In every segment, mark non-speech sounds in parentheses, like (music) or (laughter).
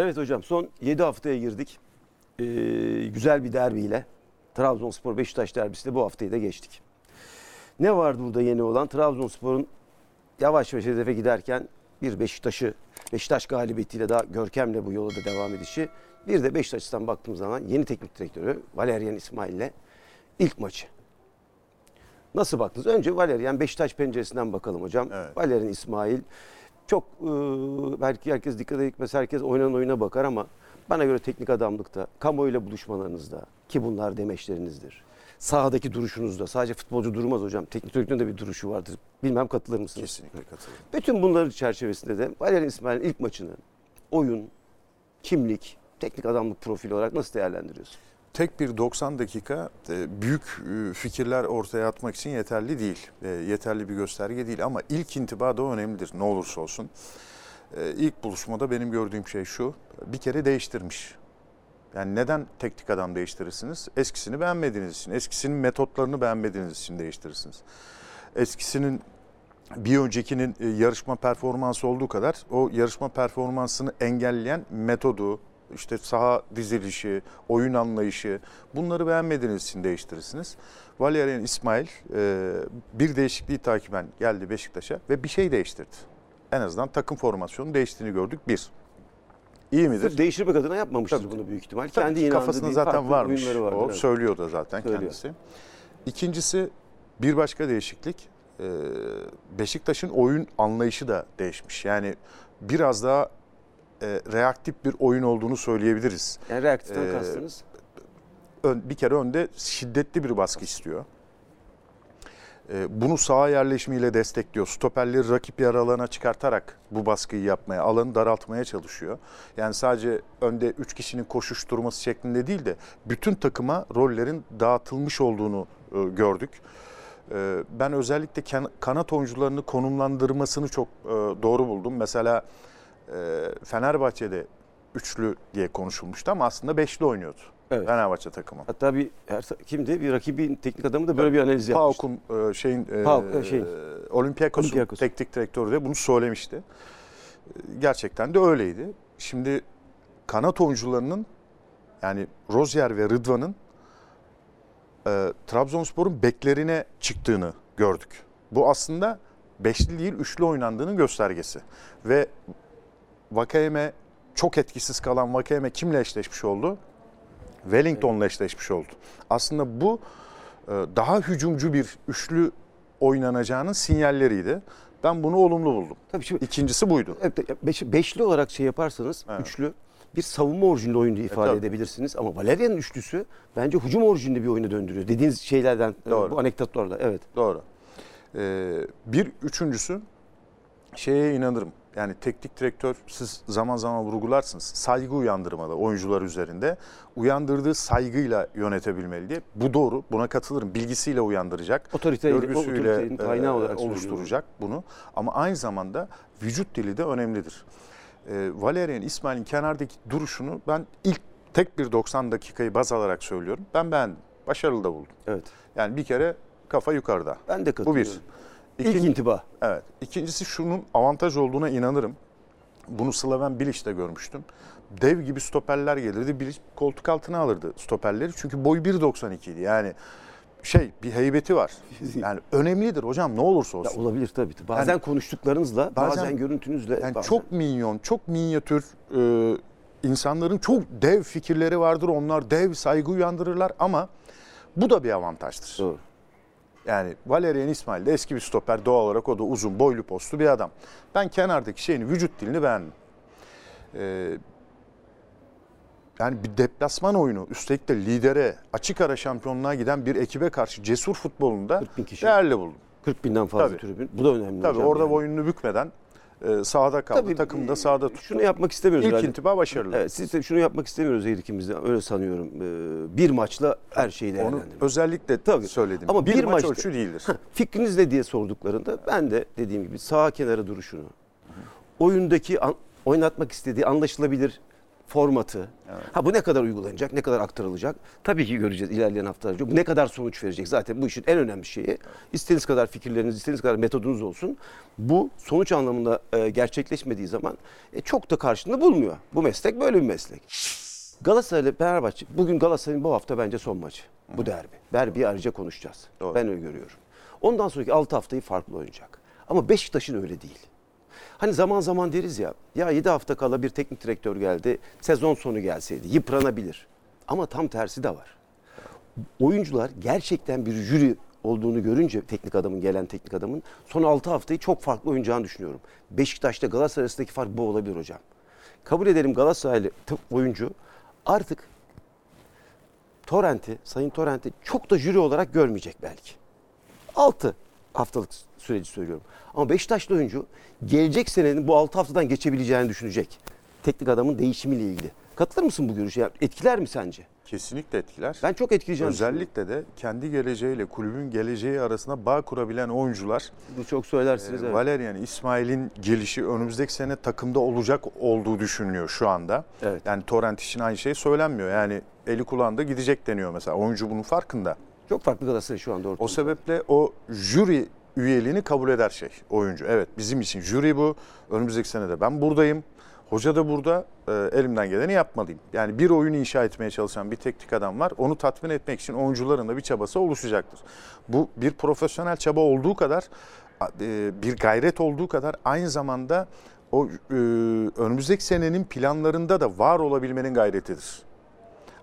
Evet hocam son 7 haftaya girdik. Ee, güzel bir derbiyle. Trabzonspor Beşiktaş derbisi de bu haftayı da geçtik. Ne vardı burada yeni olan? Trabzonspor'un yavaş yavaş hedefe giderken bir Beşiktaş'ı Beşiktaş galibiyetiyle daha görkemle bu yola da devam edişi. Bir de Beşiktaş'tan baktığımız zaman yeni teknik direktörü Valerian İsmail'le ilk maçı. Nasıl baktınız? Önce Valerian Beşiktaş penceresinden bakalım hocam. Evet. Valerian İsmail çok e, belki herkes dikkat etmez, herkes oynanan oyuna bakar ama bana göre teknik adamlıkta, kamuoyuyla buluşmalarınızda ki bunlar demeçlerinizdir. Sahadaki duruşunuzda sadece futbolcu durmaz hocam. Teknik direktörün de bir duruşu vardır. Bilmem katılır mısınız? Kesinlikle katılıyorum. Bütün bunların çerçevesinde de Valerian İsmail'in ilk maçını oyun, kimlik, teknik adamlık profili olarak nasıl değerlendiriyorsun? Tek bir 90 dakika e, büyük e, fikirler ortaya atmak için yeterli değil. E, Yeterli bir gösterge değil ama ilk intiba da önemlidir ne olursa olsun. İlk buluşmada benim gördüğüm şey şu. Bir kere değiştirmiş. Yani neden teknik adam değiştirirsiniz? Eskisini beğenmediğiniz için, eskisinin metotlarını beğenmediğiniz için değiştirirsiniz. Eskisinin bir öncekinin yarışma performansı olduğu kadar o yarışma performansını engelleyen metodu, işte saha dizilişi, oyun anlayışı bunları beğenmediğiniz için değiştirirsiniz. Valerian İsmail e, bir değişikliği takiben geldi Beşiktaş'a ve bir şey değiştirdi. En azından takım formasyonu değiştiğini gördük bir. İyi midir? Sırf değiştirmek adına yapmamıştır Tabii. bunu büyük ihtimal. Tabii Kendi kafasında zaten varmış. vardır, O evet. söylüyor da zaten Söylüyor. kendisi. İkincisi bir başka değişiklik. e, Beşiktaş'ın oyun anlayışı da değişmiş. Yani biraz daha e, reaktif bir oyun olduğunu söyleyebiliriz. Yani reaktiften Ee, kastınız. Ön- bir kere önde şiddetli bir baskı istiyor. E, Bunu saha yerleşimiyle destekliyor. Stoperleri rakip yer alana çıkartarak bu baskıyı yapmaya, alanı daraltmaya çalışıyor. Yani sadece önde 3 kişinin koşuşturması şeklinde değil de bütün takıma rollerin dağıtılmış olduğunu e, gördük. E, Ben özellikle kanat oyuncularını konumlandırmasını çok e, doğru buldum. Mesela Fenerbahçe'de üçlü diye konuşulmuştu ama aslında beşli oynuyordu. Evet. Fenerbahçe takımı. Hatta bir her, kimdi? Bir rakibin teknik adamı da böyle bir analiz yapmıştı. PAOK'un e, şeyin e, PAOK, e, şey. Olympiakos'un Olympiakos. teknik direktörü de bunu söylemişti. E, Gerçekten de öyleydi. Şimdi kanat oyuncularının yani Rozier ve Rıdvan'ın e, Trabzonspor'un beklerine çıktığını gördük. Bu aslında beşli değil üçlü oynandığının göstergesi. Ve Vakayeme çok etkisiz kalan Vakayeme kimle eşleşmiş oldu? Wellington'la eşleşmiş oldu. Aslında bu e, daha hücumcu bir üçlü oynanacağının sinyalleriydi. Ben bunu olumlu buldum. Tabii şimdi İkincisi buydu. beş- beşli olarak şey yaparsanız Evet. üçlü bir savunma orijinli oyunu ifade tabii. edebilirsiniz. Ama Valerian'ın üçlüsü bence hücum orijinli bir oyunu döndürüyor. Dediğiniz şeylerden, e, Doğru. bu anekdotlarla. Evet. Doğru. Ee, bir üçüncüsü şeye inanırım. Yani teknik direktör siz zaman zaman vurgularsınız. Saygı uyandırmalı oyuncular üzerinde. Uyandırdığı saygıyla yönetebilmeli diye. Bu doğru. Buna katılırım. Bilgisiyle uyandıracak. Otoriteyle, o Görgüsüyle otoritenin kaynağı e, olarak söylüyorum. oluşturacak bunu. Ama aynı zamanda vücut dili de önemlidir. E, Valerian İsmail'in kenardaki duruşunu ben ilk tek bir 90 dakikayı baz alarak söylüyorum. Ben beğendim. Başarılı da buldum. Evet. Yani bir kere kafa yukarıda. Ben de Bu katılıyorum. Bir. İlk intiba. Evet. İkincisi şunun avantaj olduğuna inanırım. Bunu Slaven Bilic'te görmüştüm. Dev gibi stoperler gelirdi. Bilic koltuk altına alırdı stoperleri. Çünkü boyu 1.92 idi. Yani şey bir heybeti var. Yani önemlidir hocam ne olursa Ya olsun. olabilir tabii. Bazen konuştuklarınızla, bazen, bazen- görüntünüzle. Yani bazen- çok minyon, çok minyatür e, insanların çok dev fikirleri vardır. Onlar dev saygı uyandırırlar ama bu da bir avantajdır. Doğru. Yani Valerian İsmail de eski bir stoper doğal olarak o da uzun boylu postlu bir adam. Ben kenardaki şeyini vücut dilini beğendim. Ee, yani bir deplasman oyunu üstelik de lidere açık ara şampiyonluğa giden bir ekibe karşı cesur futbolunda 40 bin kişi. değerli buldum. 40 binden fazla Tabii. tribün. Bu da önemli Tabii orada yani. boynunu bükmeden e, sahada kaldı. Tabii, Takım da e, sahada tuttu. Şunu yapmak istemiyoruz İlk herhalde. intiba başarılı. Evet, siz de şunu yapmak istemiyoruz her ikimiz de öyle sanıyorum. Ee, bir maçla her şeyi Onu değerlendirmek. özellikle Tabii. söyledim. Ama bir, bir maç maçta- ölçü değildir. Fikriniz ne diye sorduklarında ben de dediğim gibi sağ kenara duruşunu, oyundaki an- oynatmak istediği anlaşılabilir formatı. Ha bu ne kadar uygulanacak, ne kadar aktarılacak? Tabii ki göreceğiz ilerleyen haftalarda. Ne kadar sonuç verecek? Zaten bu işin en önemli şeyi. İstediğiniz kadar fikirleriniz, istediğiniz kadar metodunuz olsun. Bu sonuç anlamında e, gerçekleşmediği zaman e, çok da karşılığını bulmuyor. Bu meslek böyle bir meslek. Galatasaray ile Fenerbahçe bugün Galatasaray'ın bu hafta bence son maçı. Bu derbi. Derbiyi ayrıca konuşacağız. Doğru. Ben öyle görüyorum. Ondan sonraki 6 haftayı farklı oynayacak. Ama Beşiktaş'ın öyle değil. Hani zaman zaman deriz ya, ya 7 hafta kala bir teknik direktör geldi, sezon sonu gelseydi yıpranabilir. Ama tam tersi de var. Oyuncular gerçekten bir jüri olduğunu görünce teknik adamın gelen teknik adamın son 6 haftayı çok farklı oynayacağını düşünüyorum. Beşiktaş'ta Galatasaray arasındaki fark bu olabilir hocam. Kabul edelim Galatasaraylı oyuncu artık Torrent'i, Sayın Torrent'i çok da jüri olarak görmeyecek belki. 6 haftalık süreci söylüyorum. Ama Beşiktaşlı oyuncu gelecek senenin bu 6 haftadan geçebileceğini düşünecek. Teknik adamın değişimiyle ilgili. Katılır mısın bu görüşe? Yani etkiler mi sence? Kesinlikle etkiler. Ben çok etkileyeceğini düşünüyorum. Özellikle de kendi geleceğiyle kulübün geleceği arasında bağ kurabilen oyuncular Bu çok söylersiniz. Ee, evet. Valerian İsmail'in gelişi önümüzdeki sene takımda olacak olduğu düşünülüyor şu anda. Evet. Yani Torrent için aynı şey söylenmiyor. Yani eli kulağında gidecek deniyor mesela. Oyuncu bunun farkında. Çok farklı Galatasaray şu anda ortada. O sebeple o jüri üyeliğini kabul eder şey oyuncu. Evet bizim için jüri bu. Önümüzdeki sene de ben buradayım. Hoca da burada e, elimden geleni yapmalıyım. Yani bir oyun inşa etmeye çalışan bir teknik adam var. Onu tatmin etmek için oyuncuların da bir çabası oluşacaktır. Bu bir profesyonel çaba olduğu kadar e, bir gayret olduğu kadar aynı zamanda o e, önümüzdeki senenin planlarında da var olabilmenin gayretidir.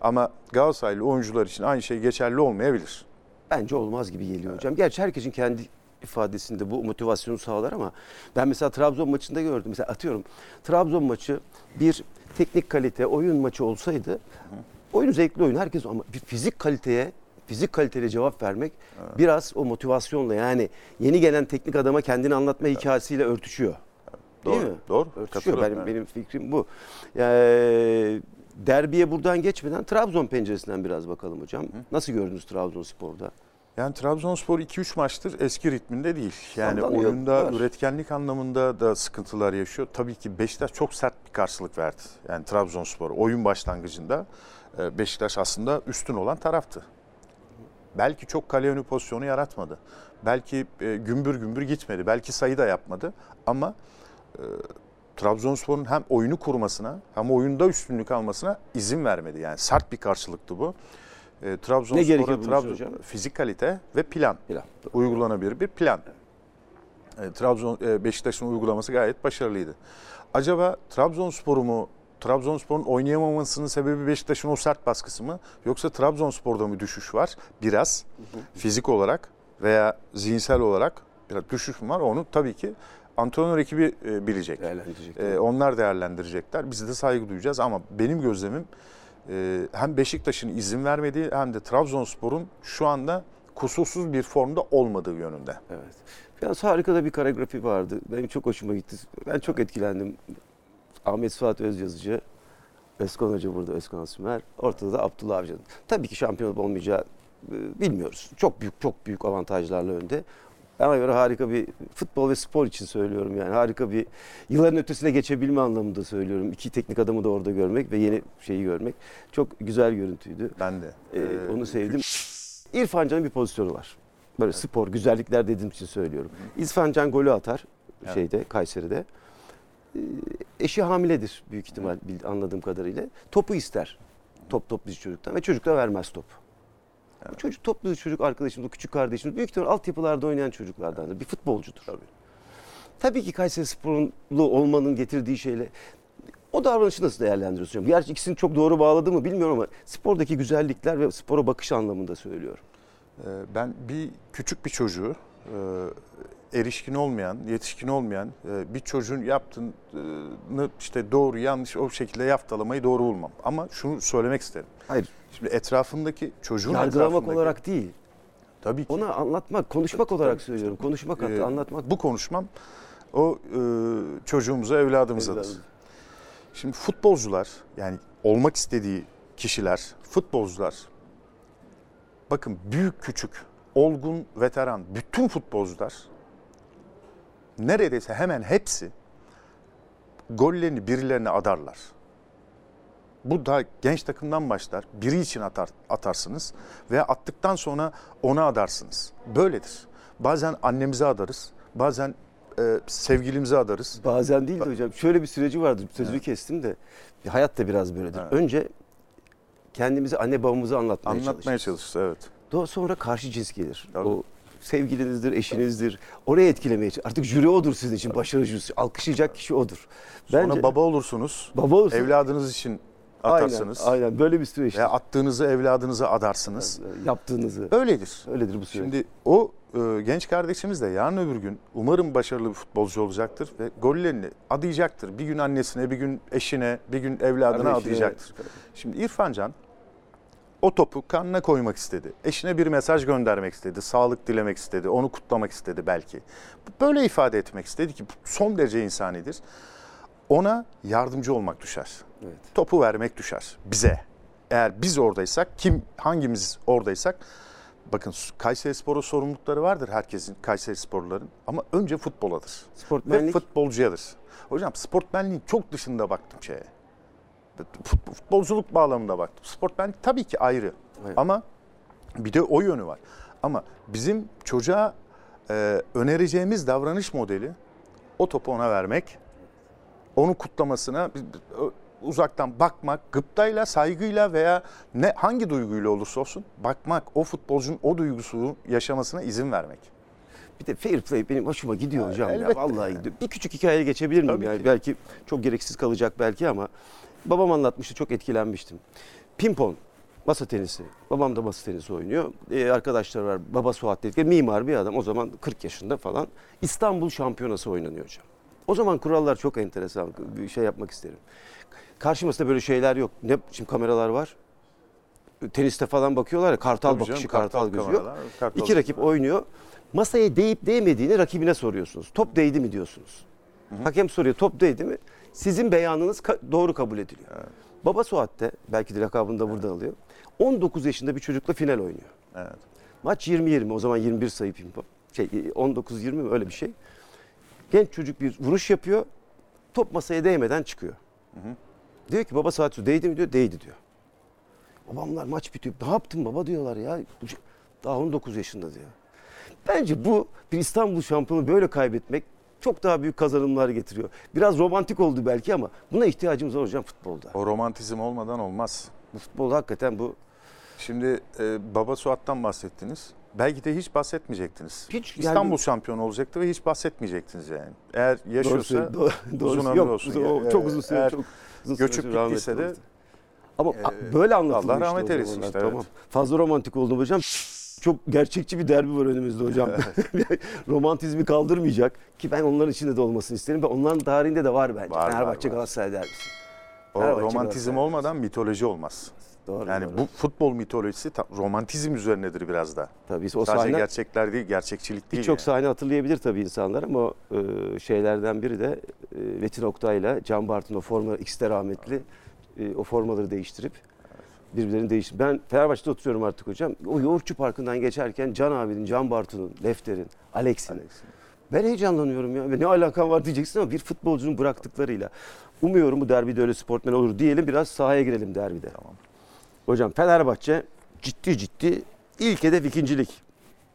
Ama Galatasaraylı oyuncular için aynı şey geçerli olmayabilir. Bence olmaz gibi geliyor hocam. Gerçi herkesin kendi ifadesinde bu motivasyonu sağlar ama ben mesela Trabzon maçında gördüm. Mesela atıyorum Trabzon maçı bir teknik kalite oyun maçı olsaydı oyun zevkli oyun herkes ama bir fizik kaliteye fizik kaliteli cevap vermek biraz o motivasyonla yani yeni gelen teknik adama kendini anlatma hikayesiyle örtüşüyor. Değil Doğru, mi? doğru. Örtüşüyor. Benim, yani. benim fikrim bu. Yani, derbiye buradan geçmeden Trabzon penceresinden biraz bakalım hocam. Nasıl gördünüz Trabzonspor'da? Yani Trabzonspor 2-3 maçtır eski ritminde değil. Yani Sallanıyor, oyunda var. üretkenlik anlamında da sıkıntılar yaşıyor. Tabii ki Beşiktaş çok sert bir karşılık verdi. Yani Trabzonspor oyun başlangıcında e, Beşiktaş aslında üstün olan taraftı. Belki çok kale önü pozisyonu yaratmadı. Belki e, gümbür gümbür gitmedi. Belki sayı da yapmadı. Ama e, Trabzonspor'un hem oyunu kurmasına hem oyunda üstünlük almasına izin vermedi. Yani sert bir karşılıktı bu. E, Ne Trabzonspor'a gerekiyor Trabzon- hocam? fizik kalite ve plan Plan. uygulanabilir bir plan. E, Trabzon e, Beşiktaş'ın uygulaması gayet başarılıydı. Acaba Trabzonspor'u mu Trabzonspor'un oynayamamasının sebebi Beşiktaş'ın o sert baskısı mı yoksa Trabzonspor'da mı düşüş var? Biraz fizik olarak veya zihinsel olarak biraz düşüş mü var? Onu tabii ki antrenör ekibi e, bilecek. E, onlar değerlendirecekler. Biz de saygı duyacağız ama benim gözlemim e, hem Beşiktaş'ın izin vermediği hem de Trabzonspor'un şu anda kusursuz bir formda olmadığı yönünde. Evet. Biraz harika da bir koreografi vardı. Benim çok hoşuma gitti. Ben çok etkilendim. Ahmet Suat Özyazıcı, Özkan Hoca burada, Özkan Asümer. Ortada da Abdullah Avcı. Tabii ki şampiyon olmayacağı e, bilmiyoruz. Çok büyük çok büyük avantajlarla önde. Bana göre harika bir futbol ve spor için söylüyorum yani harika bir yılların ötesine geçebilme anlamında söylüyorum. İki teknik adamı da orada görmek ve yeni şeyi görmek çok güzel görüntüydü. Ben de. Ee, e, onu sevdim. İrfan Can'ın bir pozisyonu var. Böyle spor, güzellikler dediğim için söylüyorum. İrfan Can golü atar Evet. şeyde, Kayseri'de. Ee, eşi hamiledir büyük ihtimal anladığım kadarıyla. Topu ister. Top toplayıcı çocuktan ve çocuk da vermez Bu çocuk toplayıcı çocuk arkadaşımız, küçük kardeşimiz büyük ihtimal altyapılarda oynayan çocuklardandır. Bir futbolcudur. Tabii. Tabii ki Kayseri sporlu olmanın getirdiği şeyle o davranışı nasıl değerlendiriyorsun? Gerçi ikisini çok doğru bağladı mı bilmiyorum ama spordaki güzellikler ve spora bakış anlamında söylüyorum. e, ben bir küçük bir çocuğu e, erişkin olmayan, yetişkin olmayan e, bir çocuğun yaptığını işte doğru yanlış o şekilde yaftalamayı doğru bulmam. Ama şunu söylemek isterim. Hayır, Şimdi etrafındaki çocuğun yargılamak etrafındaki- olarak değil. tabii ki Ona anlatmak, konuşmak Tabii, olarak tabii. söylüyorum. Konuşmak hatta Ee, anlatmak. bu konuşmam o e, çocuğumuza, evladımızadır. Evladım. Şimdi futbolcular yani olmak istediği kişiler, futbolcular bakın büyük küçük, olgun, veteran bütün futbolcular neredeyse hemen hepsi gollerini birilerine adarlar. Bu da genç takımdan başlar. Biri için atar, atarsınız ve attıktan sonra ona adarsınız. Böyledir. Bazen annemize adarız. Bazen e, sevgilimize adarız. Bazen değil de hocam. Şöyle bir süreci vardır. Sözünü kestim de. Hayat da biraz böyledir. Evet. Önce kendimizi anne babamızı anlatmaya, Anlatmaya çalışırız. çalışırız. Evet. Daha sonra karşı cins gelir. Tabii. O sevgilinizdir, eşinizdir. Oraya etkilemeye çalışır. Artık jüri odur sizin için. Başarı jürisi. Alkışlayacak kişi odur. Sonra baba olursunuz. baba olsun. Evladınız için atarsınız. Aynen, aynen. Böyle bir süreç. Attığınızı evladınıza adarsınız. Yaptığınızı. Öyledir. Öyledir bu süreç. Şimdi o e, genç kardeşimiz de yarın öbür gün umarım başarılı bir futbolcu olacaktır ve gollerini adayacaktır. Bir gün annesine, bir gün eşine, bir gün evladına Tabii eşine- adayacaktır. Şimdi İrfan Can o topu kanına koymak istedi. Eşine bir mesaj göndermek istedi. Sağlık dilemek istedi. Onu kutlamak istedi belki. Böyle ifade etmek istedi ki son derece insanidir. Ona yardımcı olmak düşer. Evet. Topu vermek düşer bize. Eğer biz oradaysak, kim hangimiz oradaysak bakın Kayseri Spor'a sorumlulukları vardır herkesin, Kayseri Sporluların ama önce futboladır. Ve Sportmenlik futbolcuyadır. Hocam sportmenliğin çok dışında baktım şeye. Fut- Futbolculuk bağlamında baktım. Sportmenlik tabii ki ayrı. Evet. Ama bir de o yönü var. Ama bizim çocuğa e, önereceğimiz davranış modeli o topu ona vermek, onun kutlamasına uzaktan bakmak, gıptayla, saygıyla veya ne hangi duyguyla olursa olsun bakmak, o futbolcunun o duygusunu yaşamasına izin vermek. bir de fair play benim hoşuma gidiyor hocam ya. elbette. Vallahi gidiyor. Bir küçük hikaye geçebilir miyim Tabii yani? ki. Belki çok gereksiz kalacak belki ama babam anlatmıştı çok etkilenmiştim. Pimpon, masa tenisi. Babam da masa tenisi oynuyor. Ee, arkadaşlar var. Baba Suat dedikleri mimar bir adam. O zaman 40 yaşında falan. İstanbul şampiyonası oynanıyor hocam. O zaman kurallar çok enteresan. Bir şey yapmak isterim. Karşımızda böyle şeyler yok. Ne şimdi kameralar var. Teniste falan bakıyorlar ya kartal Tabii bakışı, canım, kartal, gözü yok. kartal İki rakip oynuyor. Masaya değip değmediğini rakibine soruyorsunuz. Top değdi mi diyorsunuz. Hakem soruyor top değdi mi? Sizin beyanınız ka- doğru kabul ediliyor. Baba Suat'te belki de lakabını da buradan alıyor. 19 yaşında bir çocukla final oynuyor. Evet. Maç 20-20 o zaman 21 sayı pimpon. Şey 19-20 mi öyle bir şey. Genç çocuk bir vuruş yapıyor. Top masaya değmeden çıkıyor. Diyor ki baba saat değdi mi diyor. Değdi diyor. Babamlar maç bitiyor. Ne yaptın baba diyorlar ya. Daha 19 yaşında diyor. Bence bu bir İstanbul şampiyonu böyle kaybetmek çok daha büyük kazanımlar getiriyor. Biraz romantik oldu belki ama buna ihtiyacımız var hocam futbolda. O romantizm olmadan olmaz. Bu futbolda hakikaten bu Şimdi e, Baba Suat'tan bahsettiniz. Belki de hiç bahsetmeyecektiniz. Hiç, İstanbul yani- şampiyonu olacaktı ve hiç bahsetmeyecektiniz yani. Eğer yaşıyorsa doğru, doğru uzun Yok, olsun. o yani. çok uzun süre Eğer çok uzun süre göçüp gittiyse de oldu. Ama e, böyle anlatılıyor Allah rahmet eylesin işte, Tamam. evet. Fazla romantik oldum hocam. Çok gerçekçi bir derbi var önümüzde hocam. (laughs) Romantizmi kaldırmayacak ki ben onların içinde de olmasını isterim ve onların tarihinde de var bence. Var, var, Fenerbahçe var. Galatasaray derbisi. o Fenerbahçe romantizm olmadan mitoloji olmaz. Doğru. Yani doğru. bu futbol mitolojisi romantizm üzerinedir biraz da. tabii o Sadece sahne gerçekler değil, gerçekçilik değil. birçok yani. sahne hatırlayabilir tabii insanlar ama e, şeylerden biri de e, Metin Oktay'la Can Bartın o forma de rahmetli e, o formaları değiştirip birbirlerini değiştir. Ben Fenerbahçe'de oturuyorum artık hocam. O Yoğurtçu Parkı'ndan geçerken Can abinin, Can Bartu'nun, Lefter'in, Alex'in. Alex. Ben heyecanlanıyorum ya. Ne alakam var diyeceksin ama bir futbolcunun bıraktıklarıyla. Umuyorum bu derbide öyle sportmen olur diyelim. Biraz sahaya girelim derbide. Tamam. Hocam Fenerbahçe ciddi ciddi ilk hedef ikincilik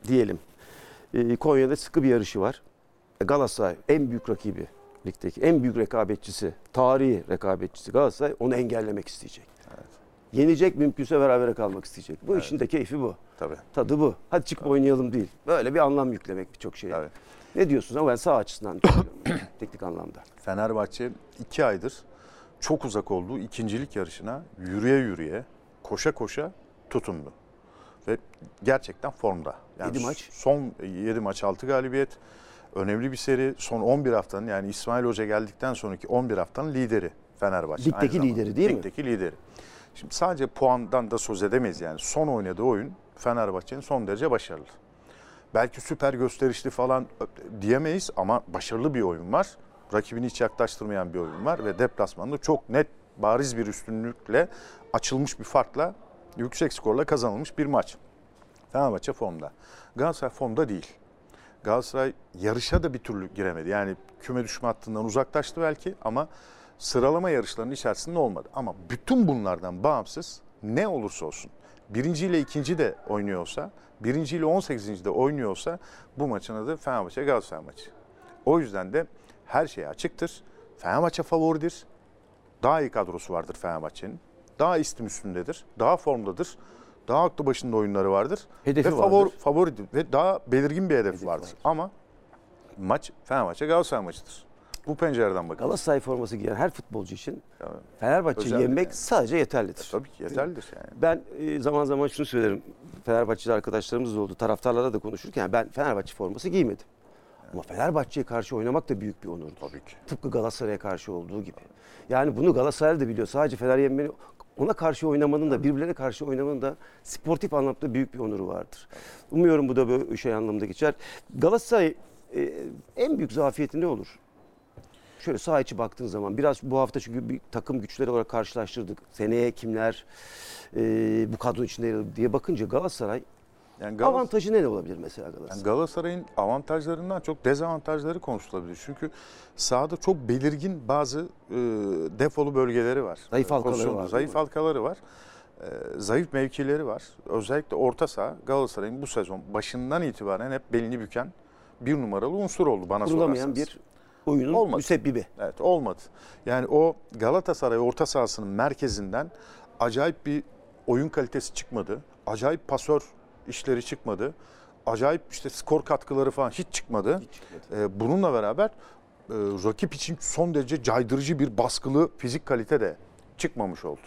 diyelim. Ee, Konya'da sıkı bir yarışı var. E, Galatasaray en büyük rakibi ligdeki en büyük rekabetçisi, tarihi rekabetçisi Galatasaray onu engellemek isteyecek. Yenecek mümkünse berabere kalmak isteyecek. Bu işin de keyfi bu. Tabii. Tadı bu. Hadi çıkıp oynayalım değil. Böyle bir anlam yüklemek birçok şeye. tabii. Ne diyorsunuz ama ben sağ açısından (coughs) teknik anlamda. Fenerbahçe iki aydır çok uzak olduğu ikincilik yarışına yürüye yürüye, koşa koşa tutundu. Ve gerçekten formda. Yedi maç. Son 7 maç 6 galibiyet. Önemli bir seri. Son 11 haftanın yani İsmail Hoca geldikten sonraki 11 haftanın lideri Fenerbahçe. Ligdeki lideri değil mi? Ligdeki lideri. Şimdi sadece puandan da söz edemeyiz yani. Son oynadığı oyun Fenerbahçe'nin son derece başarılı. Belki süper gösterişli falan diyemeyiz ama başarılı bir oyun var. Rakibini hiç yaklaştırmayan bir oyun var ve deplasmanda çok net bariz bir üstünlükle açılmış bir farkla yüksek skorla kazanılmış bir maç. Fenerbahçe formda. Galatasaray formda değil. Galatasaray yarışa da bir türlü giremedi. Yani küme düşme hattından uzaklaştı belki ama sıralama yarışlarının içerisinde olmadı. Ama bütün bunlardan bağımsız ne olursa olsun birinci ile ikinci de oynuyorsa, birinci ile 18. de oynuyorsa bu maçın adı Fenerbahçe Galatasaray maçı. O yüzden de her şey açıktır. Fenerbahçe favoridir. Daha iyi kadrosu vardır Fenerbahçe'nin. Daha istim üstündedir. Daha formdadır. Daha aklı başında oyunları vardır. Hedefi ve favori, vardır. favoridir. Ve daha belirgin bir hedef Hedefi vardır. vardır. Ama maç Fenerbahçe Galatasaray maçıdır. Bu pencereden bakın. Galatasaray forması giyen her futbolcu için Yani, Fenerbahçe Özellikle yenmek yani. sadece yeterlidir. tabii ki yeterlidir yani. Ben e, zaman zaman şunu söylerim. Fenerbahçeli arkadaşlarımız da oldu. Taraftarlara da konuşurken ben Fenerbahçe forması giymedim. Ama Fenerbahçe'ye karşı oynamak da büyük bir onurdur. Tabii ki. Tıpkı Galatasaray'a karşı olduğu gibi. Yani bunu Galatasaray da biliyor. Sadece Fener yenmenin ona karşı oynamanın da birbirlerine karşı oynamanın da sportif anlamda büyük bir onuru vardır. Umuyorum bu da böyle şey anlamda geçer. Galatasaray e, en büyük zafiyeti ne olur? Şöyle saha içi baktığın zaman biraz bu hafta çünkü bir takım güçleri olarak karşılaştırdık. Seneye kimler e, bu kadro içinde diye bakınca Galatasaray Yani Galatasaray avantajı ne olabilir mesela Galatasaray? Yani Galatasaray'ın avantajlarından çok dezavantajları konuşulabilir. Çünkü sahada çok belirgin bazı e, defolu bölgeleri var. Zayıf halkaları pozisyonda var, Zayıf halkaları var. E, zayıf mevkileri var. Özellikle orta saha Galatasaray'ın bu sezon başından itibaren hep belini büken bir numaralı unsur oldu bana Kurulamayan sorarsanız. bir oyunun Olmadı. müsebbibi. Evet olmadı. Yani o Galatasaray orta sahasının merkezinden acayip bir oyun kalitesi çıkmadı. Acayip pasör işleri çıkmadı. Acayip işte skor katkıları falan hiç çıkmadı. Ee, bununla beraber e, rakip için son derece caydırıcı bir baskılı fizik kalite de çıkmamış oldu.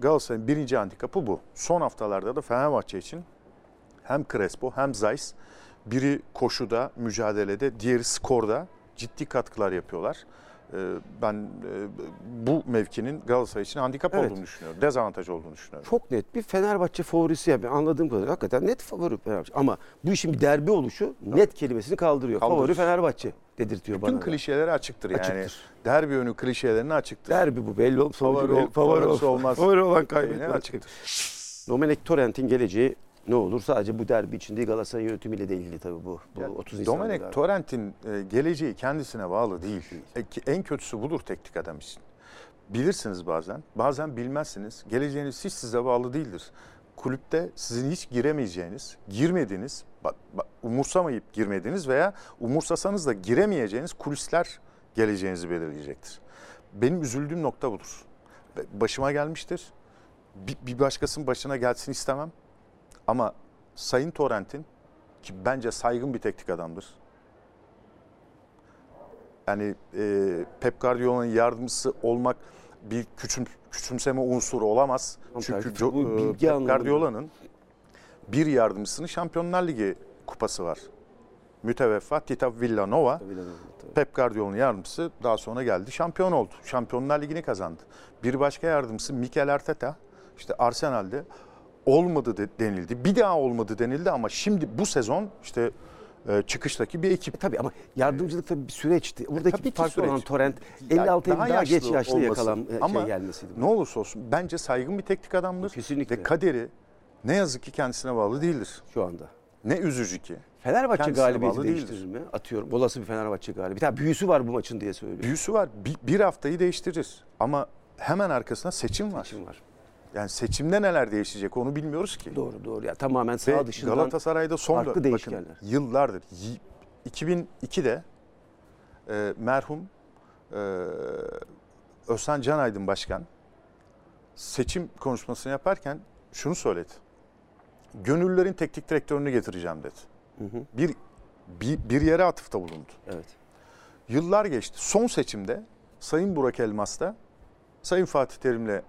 Galatasaray'ın birinci handikapı bu. Son haftalarda da Fenerbahçe için hem Crespo hem Zeiss biri koşuda, mücadelede, diğeri skorda ciddi katkılar yapıyorlar. Ee, Ben e, bu mevkinin Galatasaray için handikap Evet. olduğunu düşünüyorum. Dezavantaj olduğunu düşünüyorum. Çok net bir Fenerbahçe favorisi ya. Ben anladığım kadarıyla hakikaten net favori Fenerbahçe. Ama bu işin bir derbi oluşu net kelimesini kaldırıyor. Kaldırır. Favori Fenerbahçe dedirtiyor Bütün bana. da. klişeleri açıktır yani. Açıktır. Derbi önü klişelerini açıktır. Derbi bu belli ol. Favori Favori, favori, olmaz. favori olan kaybetmez. açıktır. Domenek Torrent'in geleceği ne olur? Sadece bu derbi için değil Galatasaray yönetimiyle de ilgili tabii bu. bu Ya, 30 Nisan'da Domenek. Torrent'in e, geleceği kendisine bağlı değil. E, ki En kötüsü budur teknik adam için. Bilirsiniz bazen, bazen bilmezsiniz. Geleceğiniz hiç size bağlı değildir. Kulüpte sizin hiç giremeyeceğiniz, girmediğiniz, umursamayıp girmediğiniz veya umursasanız da giremeyeceğiniz kulisler geleceğinizi belirleyecektir. Benim üzüldüğüm nokta budur. Başıma gelmiştir. Bir, bir başkasının başına gelsin istemem. Ama Sayın Torrent'in ki bence saygın bir teknik adamdır. Yani e, Pep Guardiola'nın yardımcısı olmak bir küçüm, küçümseme unsuru olamaz. Çünkü bu e, Pep. Guardiola'nın bir yardımcısının Şampiyonlar Ligi kupası var. Müteveffa Tita Villanova. Tabii. Pep Guardiola'nın yardımcısı daha sonra geldi şampiyon oldu. Şampiyonlar Ligi'ni kazandı. Bir başka yardımcısı Mikel Arteta işte Arsenal'de olmadı de- denildi. Bir daha olmadı denildi ama şimdi bu sezon işte e, çıkıştaki bir ekip. E tabii ama yardımcılık tabii bir süreçti. Buradaki tabii ki farklı süreç. olan Torrent Ya 56 daha, daha geç yaşlı olması. yakalan e, Ama şey gelmesiydi. bu. Ne olursa olsun bence saygın bir teknik adamdır. Kesinlikle. Ve kaderi ne yazık ki kendisine bağlı değildir. Şu anda. Ne üzücü ki. Fenerbahçe Kendisine galibiyeti değiştirir mi? Atıyorum. Olası bir Fenerbahçe galibiyeti. Ha, büyüsü var bu maçın diye söylüyorum. Büyüsü var bir, bir haftayı değiştirir. Ama hemen arkasında seçim var. Seçim var. Yani seçimde neler değişecek onu bilmiyoruz ki. Doğru doğru. Ya tamamen Ve sağ dışından Galatasaray'da son farklı bakın, değişkenler. yıllardır y- 2002'de e, merhum e, Özhan Canaydın Başkan seçim konuşmasını yaparken şunu söyledi. Gönüllülerin teknik direktörünü getireceğim dedi. Hı hı. Bir, bir, bir yere atıfta bulundu. Evet. Yıllar geçti. Son seçimde Sayın Burak Elmas da Sayın Fatih Terim'le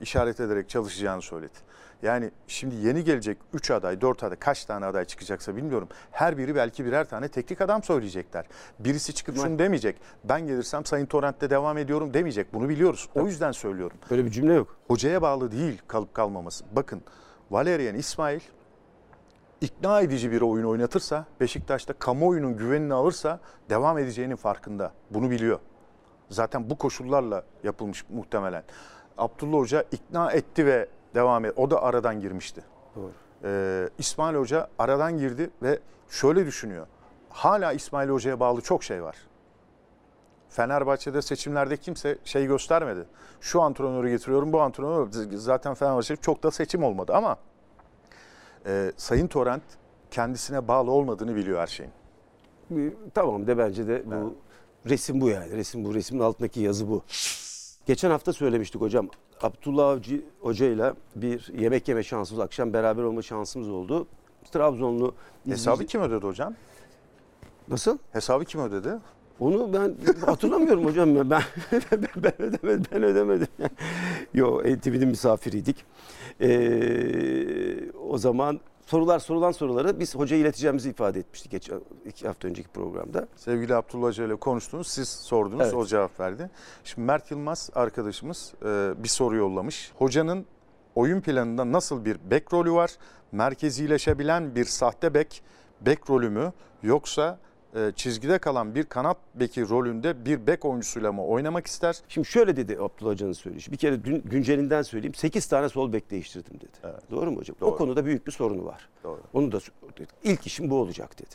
işaret ederek çalışacağını söyledi. Yani şimdi yeni gelecek 3 aday, 4 aday, kaç tane aday çıkacaksa bilmiyorum. Her biri belki birer tane teknik adam söyleyecekler. Birisi çıkıp şunu demeyecek. Ben gelirsem Sayın Torrent'te devam ediyorum demeyecek. Bunu biliyoruz. O yüzden söylüyorum. Böyle bir cümle yok. Hocaya bağlı değil kalıp kalmaması. Bakın Valerian İsmail ikna edici bir oyun oynatırsa, Beşiktaş'ta kamuoyunun güvenini alırsa devam edeceğinin farkında. Bunu biliyor. Zaten bu koşullarla yapılmış muhtemelen. Abdullah Hoca ikna etti ve devam et. O da aradan girmişti. Doğru. Ee, İsmail Hoca aradan girdi ve şöyle düşünüyor. Hala İsmail Hoca'ya bağlı çok şey var. Fenerbahçe'de seçimlerde kimse şey göstermedi. Şu antrenörü getiriyorum, bu antrenörü zaten Fenerbahçe çok da seçim olmadı ama e, Sayın Torrent kendisine bağlı olmadığını biliyor her şeyin. Tamam de bence de bu resim bu yani. Resim bu. Resmin altındaki yazı bu. Geçen hafta söylemiştik hocam. Abdullah Avcı hocayla bir yemek yeme şansımız, akşam beraber olma şansımız oldu. Trabzonlu Hesabı kim ödedi hocam? Nasıl? Hesabı kim ödedi? Onu ben hatırlamıyorum hocam ya. Ben ben ödemedim. Ben ödemedim. Yo, NTV'nin misafiriydik. Ee, o zaman sorular sorulan soruları biz hocaya ileteceğimizi ifade etmiştik geçen iki hafta önceki programda. Sevgili Abdullah Hoca ile konuştunuz, siz sordunuz, Evet. o cevap verdi. Şimdi Mert Yılmaz arkadaşımız e, bir soru yollamış. Hocanın oyun planında nasıl bir bek rolü var? Merkezileşebilen bir sahte bek, bek rolü mü? Yoksa e, çizgide kalan bir kanat beki rolünde bir bek oyuncusuyla mı oynamak ister? Şimdi şöyle dedi Abdullah Hoca'nın söyleyişi. Bir kere dün güncelinden söyleyeyim. 8 tane sol bek değiştirdim dedi. Evet. Doğru mu hocam? Doğru. O konuda büyük bir sorunu var. Doğru. Onu da ilk işim bu olacak dedi.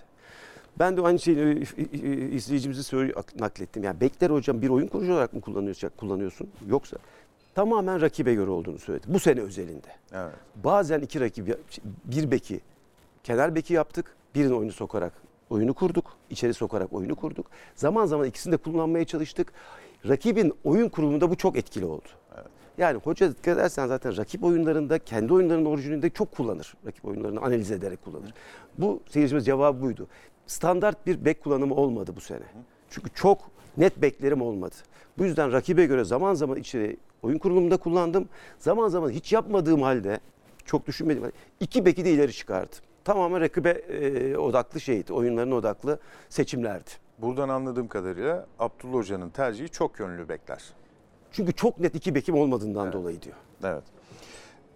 Ben de aynı şeyi e, e, izleyicimizi söyle, naklettim. Yani bekler hocam bir oyun kurucu olarak mı kullanıyorsun, yoksa tamamen rakibe göre olduğunu söyledi. Bu sene özelinde. Evet. Bazen iki rakip bir beki kenar beki yaptık. Birini oyunu sokarak oyunu kurduk. içeri sokarak oyunu kurduk. Zaman zaman ikisini de kullanmaya çalıştık. Rakibin oyun kurulumunda bu çok etkili oldu. Yani hoca dikkat edersen zaten rakip oyunlarında kendi oyunlarının orijininde çok kullanır. Rakip oyunlarını analiz ederek kullanır. Bu seyircimiz cevabı buydu. Standart bir bek kullanımı olmadı bu sene. Çünkü çok net beklerim olmadı. Bu yüzden rakibe göre zaman zaman içeri oyun kurulumunda kullandım. Zaman zaman hiç yapmadığım halde çok düşünmedim. halde iki beki de ileri çıkardım. Tamamen rakibe e, odaklı şeydi. Oyunların odaklı seçimlerdi. Buradan anladığım kadarıyla Abdullah Hoca'nın tercihi çok yönlü bekler. Çünkü çok net iki bekim olmadığından dolayı diyor. Evet.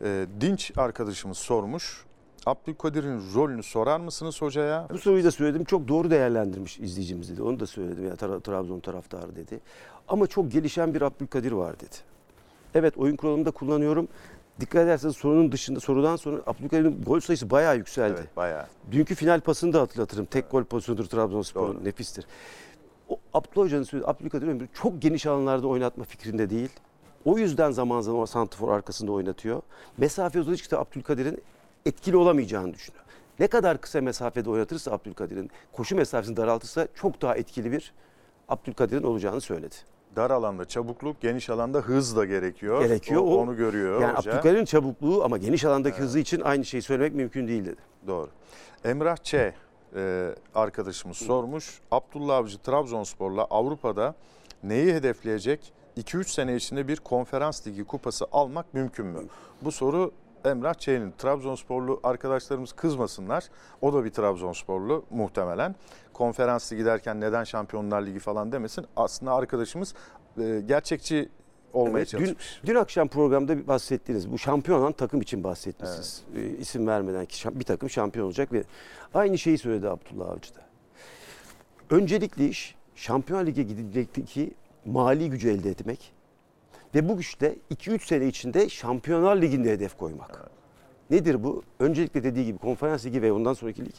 Ee, Dinç arkadaşımız sormuş. Abdülkadir'in rolünü sorar mısınız hocaya? Bu soruyu da söyledim. Çok doğru değerlendirmiş izleyicimiz dedi. Onu da söyledim. Yani Tra- Trabzon taraftarı dedi. Ama çok gelişen bir Abdülkadir var dedi. Evet oyun kuralımda kullanıyorum. Dikkat ederseniz sorunun dışında sorudan sonra Abdülkadir'in gol sayısı bayağı yükseldi. Evet bayağı. Dünkü final pasını da hatırlatırım. Tek gol pozisyonudur Trabzonspor'un. Nefistir. O Abdullah Hoca'nın söylediği Abdülkadir Ömür çok geniş alanlarda oynatma fikrinde değil. O yüzden zaman zaman o santrfor arkasında oynatıyor. Mesafe uzadıkça Abdülkadir'in etkili olamayacağını düşünüyor. Ne kadar kısa mesafede oynatırsa Abdülkadir'in koşu mesafesini daraltırsa çok daha etkili bir Abdülkadir'in olacağını söyledi. Dar alanda çabukluk, geniş alanda hız da gerekiyor. Gerekiyor. O- onu görüyor Yani hoca. Abdülkadir'in çabukluğu ama geniş alandaki hızı için aynı şeyi söylemek mümkün değil dedi. Doğru. Emrah Ç. e, arkadaşımız sormuş. Abdullah Avcı Trabzonspor'la Avrupa'da neyi hedefleyecek? 2-3 sene içinde bir konferans ligi kupası almak mümkün mü? Bu soru Emrah Ç'nin. Trabzonsporlu arkadaşlarımız kızmasınlar. O da bir Trabzonsporlu muhtemelen. Konferans ligi derken neden Şampiyonlar Ligi falan demesin. Aslında arkadaşımız e, gerçekçi olmaya Evet, dün, çalışmış. dün akşam programda bahsettiniz. Bu şampiyon olan takım için bahsetmişsiniz. Ee, isim vermeden ki bir takım şampiyon olacak ve aynı şeyi söyledi Abdullah Avcı da. Öncelikli iş Şampiyon Lig'e gidilecek mali gücü elde etmek ve bu güçte 2-3 sene içinde Şampiyonlar Ligi'nde hedef koymak. Nedir bu? Öncelikle dediği gibi konferans ligi ve ondan sonraki lig.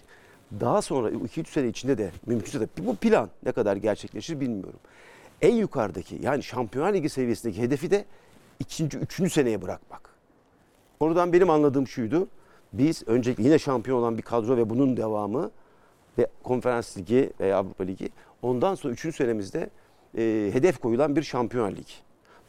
Daha sonra 2-3 sene içinde de mümkünse de bu plan ne kadar gerçekleşir bilmiyorum. En yukarıdaki yani Şampiyonlar Ligi seviyesindeki hedefi de ikinci, üçüncü seneye bırakmak. Oradan benim anladığım şuydu. Biz öncelikle yine şampiyon olan bir kadro ve bunun devamı ve konferans ligi veya Avrupa Ligi. Ondan sonra üçüncü senemizde e, hedef koyulan bir şampiyonlar ligi.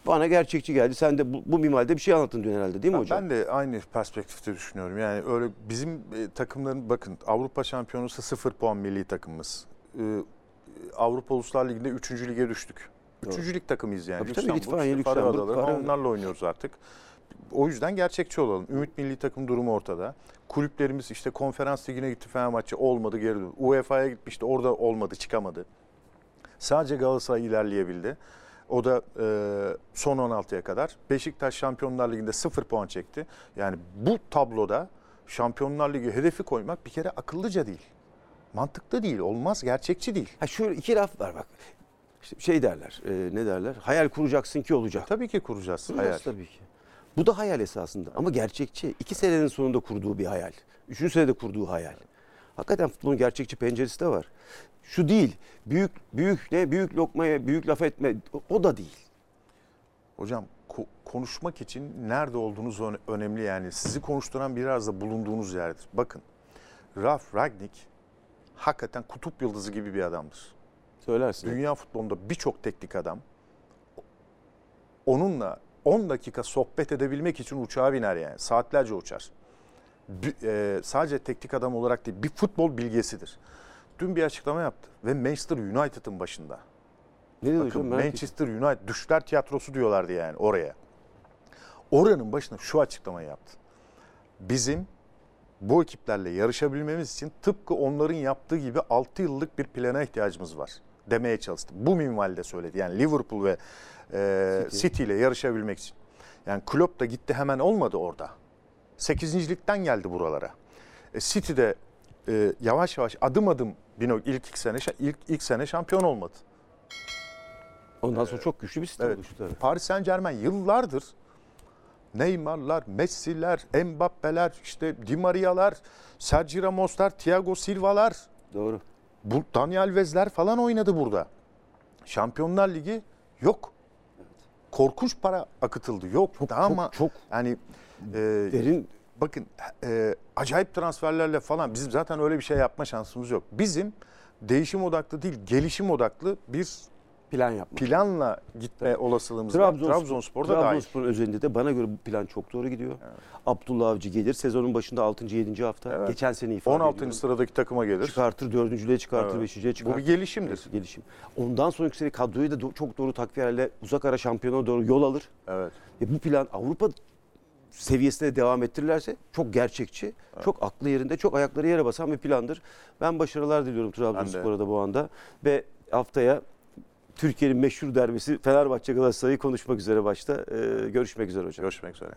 Bana gerçekçi geldi. Sen de bu, bu minvalde bir şey anlattın dün herhalde değil mi hocam? Ben de aynı perspektifte düşünüyorum. Yani öyle bizim e, takımların bakın Avrupa Şampiyonası 0 puan milli takımımız. Ee, Avrupa Uluslar Ligi'nde 3. lige düştük. Doğru. 3. lig takımıyız yani. Tabii tabii, Faroe Lüksemburg, Adaları onlarla oynuyoruz artık. O yüzden gerçekçi olalım. Ümit milli takım durumu ortada. Kulüplerimiz işte konferans ligine gitti Fenerbahçe olmadı geri döndü. UEFA'ya gitmişti orada olmadı çıkamadı. Sadece Galatasaray ilerleyebildi. O da e, son 16'ya kadar. Beşiktaş Şampiyonlar Ligi'nde 0 puan çekti. Yani bu tabloda Şampiyonlar Ligi hedefi koymak bir kere akıllıca değil. Mantıklı değil, olmaz, gerçekçi değil. Ha şöyle iki laf var bak. İşte şey derler, e, ne derler? Hayal kuracaksın ki olacak. Tabii ki kuracağız Kuracağız hayal. tabii ki. Bu da hayal esasında ama gerçekçi. İki senenin sonunda kurduğu bir hayal. Üçüncü senede kurduğu hayal. Hakikaten futbolun gerçekçi penceresi de var. Şu değil. Büyük büyük ne büyük lokmaya büyük laf etme o- da değil. Hocam ko- konuşmak için nerede olduğunuz ön- önemli yani. Sizi konuşturan biraz da bulunduğunuz yerdir. Bakın Ralf Ragnik hakikaten kutup yıldızı gibi bir adamdır. Söylersin. Dünya futbolunda birçok teknik adam onunla 10 dakika sohbet edebilmek için uçağa biner yani. Saatlerce uçar. E, sadece teknik adam olarak değil bir futbol bilgesidir. Dün bir açıklama yaptı ve Manchester United'ın başında. Ne Bakın hocam? Manchester United düşler tiyatrosu diyorlardı yani oraya. Oranın başına şu açıklamayı yaptı. Bizim bu ekiplerle yarışabilmemiz için tıpkı onların yaptığı gibi 6 yıllık bir plana ihtiyacımız var demeye çalıştı. Bu minvalde söyledi. Yani Liverpool ve e, City. City. ile yarışabilmek için. Yani Klopp da gitti hemen olmadı orada. 8.likten geldi buralara. E, City de e, yavaş yavaş adım adım ilk ilk sene ilk ilk sene şampiyon olmadı. Ondan sonra çok güçlü bir sistem Evet. oluştu tabii. Paris Saint Germain yıllardır Neymar'lar, Messi'ler, Mbappe'ler, işte Di Maria'lar, Sergio Ramos'lar, Thiago Silva'lar, Doğru. bu Daniel Alves'ler falan oynadı burada. Şampiyonlar Ligi yok. Korkunç para akıtıldı. Yok. Çok, Daha çok, ama çok yani e, derin bakın e, acayip transferlerle falan bizim zaten öyle bir şey yapma şansımız yok. Bizim değişim odaklı değil, gelişim odaklı bir plan yapmak. planla gitme olasılığımız var. Trabzonspor, Trabzonspor'da dahil. Trabzonspor özelinde de bana göre bu plan çok doğru gidiyor. Abdullah Avcı gelir sezonun başında 6. 7. hafta. Evet. Geçen sene ifade 16. ediyorum. sıradaki takıma gelir. Çıkartır, dördüncülüğe çıkartır, Evet. beşinciye Bu çıkartır. bir gelişimdir. gelişim. Ondan sonraki sene kadroyu da do- çok doğru takviyelerle uzak ara şampiyona doğru yol alır. Evet. Ve bu plan Avrupa seviyesinde devam ettirirlerse çok gerçekçi, çok aklı yerinde, çok ayakları yere basan bir plandır. Ben başarılar diliyorum Trabzonspor'a da bu anda. Ve haftaya Türkiye'nin meşhur derbisi Fenerbahçe Galatasaray'ı konuşmak üzere başta. Ee, görüşmek üzere hocam. Görüşmek üzere.